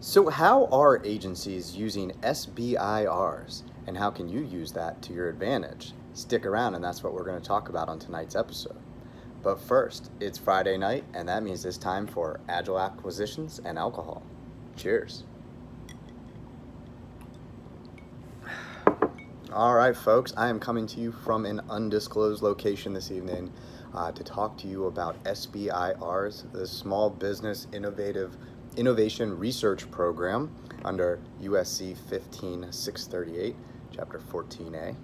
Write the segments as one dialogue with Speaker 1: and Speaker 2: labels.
Speaker 1: So how are agencies using SBIRs and how can you use that to your advantage? Stick around and that's what we're going to talk about on tonight's episode. But first, it's Friday night and that means it's time for Agile Acquisitions and Alcohol. Cheers. All right, folks, I am coming to you from an undisclosed location this evening uh, to talk to you about SBIRs, the Small Business Innovative Innovation Research Program under USC 15638, Chapter 14A.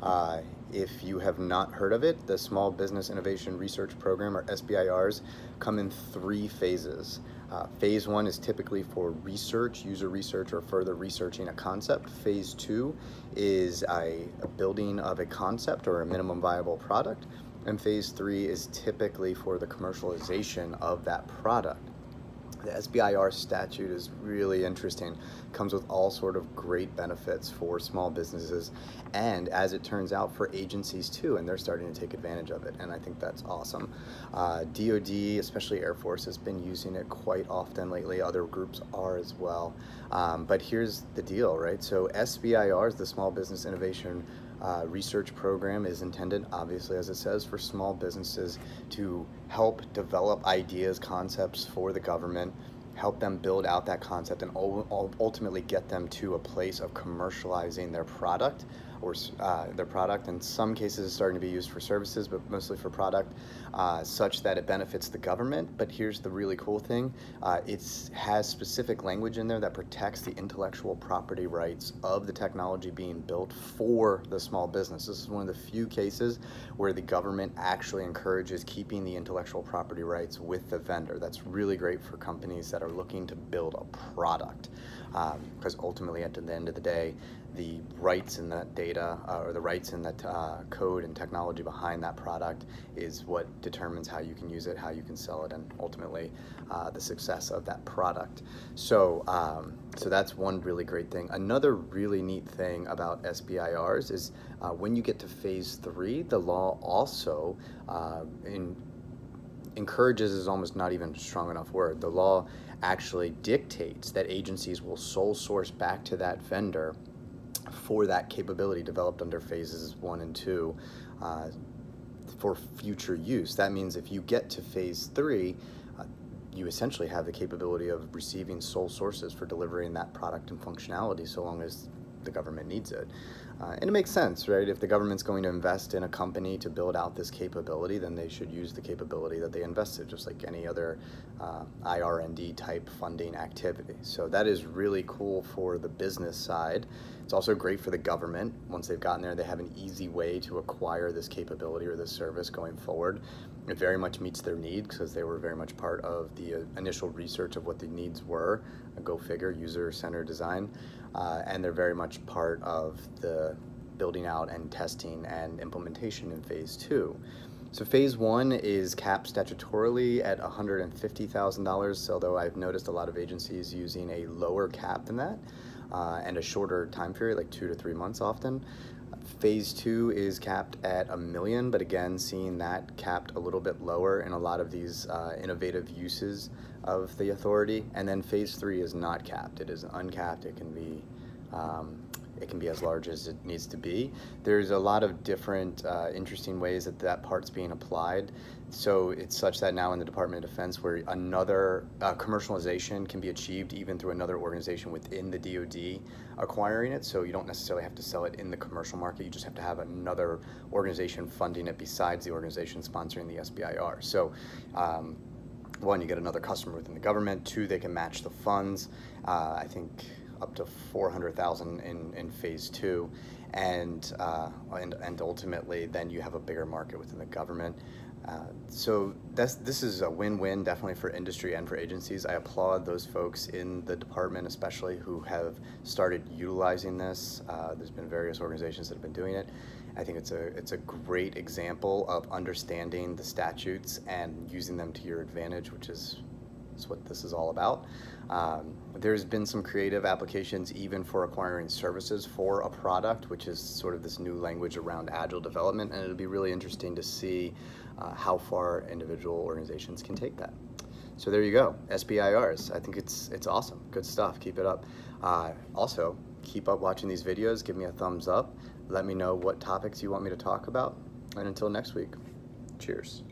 Speaker 1: Uh, if you have not heard of it, the Small Business Innovation Research Program, or SBIRs, come in three phases. Uh, phase one is typically for research, user research, or further researching a concept. Phase two is a, a building of a concept or a minimum viable product. And phase three is typically for the commercialization of that product. The SBIR statute is really interesting. Comes with all sort of great benefits for small businesses and as it turns out for agencies too and they're starting to take advantage of it and I think that's awesome. Uh, DoD, especially Air Force, has been using it quite often lately. Other groups are as well. Um, but here's the deal, right? So SBIR is the Small Business Innovation uh, research program is intended, obviously, as it says, for small businesses to help develop ideas, concepts for the government, help them build out that concept, and ultimately get them to a place of commercializing their product or uh, their product. In some cases, it's starting to be used for services, but mostly for product, uh, such that it benefits the government. But here's the really cool thing: uh, it has specific language in there that protects the intellectual property rights of the technology being built for the small business. This is one of the few cases where the government actually encourages keeping the intellectual property rights with the vendor. That's really great for companies that are looking to build a product, because um, ultimately, at the end of the day, the rights in that data uh, or the rights in that uh, code and technology behind that product is what determines how you can use it, how you can sell it, and ultimately uh, the success of that product. So, um, so that's one really great thing. Another really neat thing about SBIRs is uh, when you get to phase three, the law also uh, in, encourages is almost not even a strong enough word. The law actually dictates that agencies will sole source back to that vendor for that capability developed under phases one and two uh, for future use. That means if you get to phase three, uh, you essentially have the capability of receiving sole sources for delivering that product and functionality so long as the government needs it. Uh, and it makes sense, right? If the government's going to invest in a company to build out this capability, then they should use the capability that they invested, just like any other uh, IR&D type funding activity. So that is really cool for the business side. It's also great for the government. Once they've gotten there, they have an easy way to acquire this capability or this service going forward. It very much meets their needs because they were very much part of the uh, initial research of what the needs were, a go figure, user-centered design uh, and they're very much part of the building out and testing and implementation in phase two. So phase one is capped statutorily at $150,000, although I've noticed a lot of agencies using a lower cap than that uh, and a shorter time period, like two to three months often. Phase two is capped at a million, but again, seeing that capped a little bit lower in a lot of these uh, innovative uses of the authority. And then phase three is not capped; it is uncapped. It can be um, it can be as large as it needs to be. There's a lot of different uh, interesting ways that that part's being applied. So it's such that now in the Department of Defense, where another uh, commercialization can be achieved even through another organization within the DoD acquiring it. So you don't necessarily have to sell it in the commercial market. You just have to have another organization funding it besides the organization sponsoring the SBIR. So. Um, one, you get another customer within the government. Two, they can match the funds. Uh, I think up to 400,000 in, in phase two. And, uh, and, and ultimately, then you have a bigger market within the government. Uh, so that's, this is a win-win definitely for industry and for agencies. I applaud those folks in the department especially who have started utilizing this. Uh, there's been various organizations that have been doing it. I think it's a, it's a great example of understanding the statutes and using them to your advantage, which is, is what this is all about. Um, there's been some creative applications even for acquiring services for a product, which is sort of this new language around agile development, and it'll be really interesting to see uh, how far individual organizations can take that. So there you go, SBIRs. I think it's it's awesome. Good stuff. Keep it up. Uh, also, keep up watching these videos. Give me a thumbs up. Let me know what topics you want me to talk about. And until next week, cheers.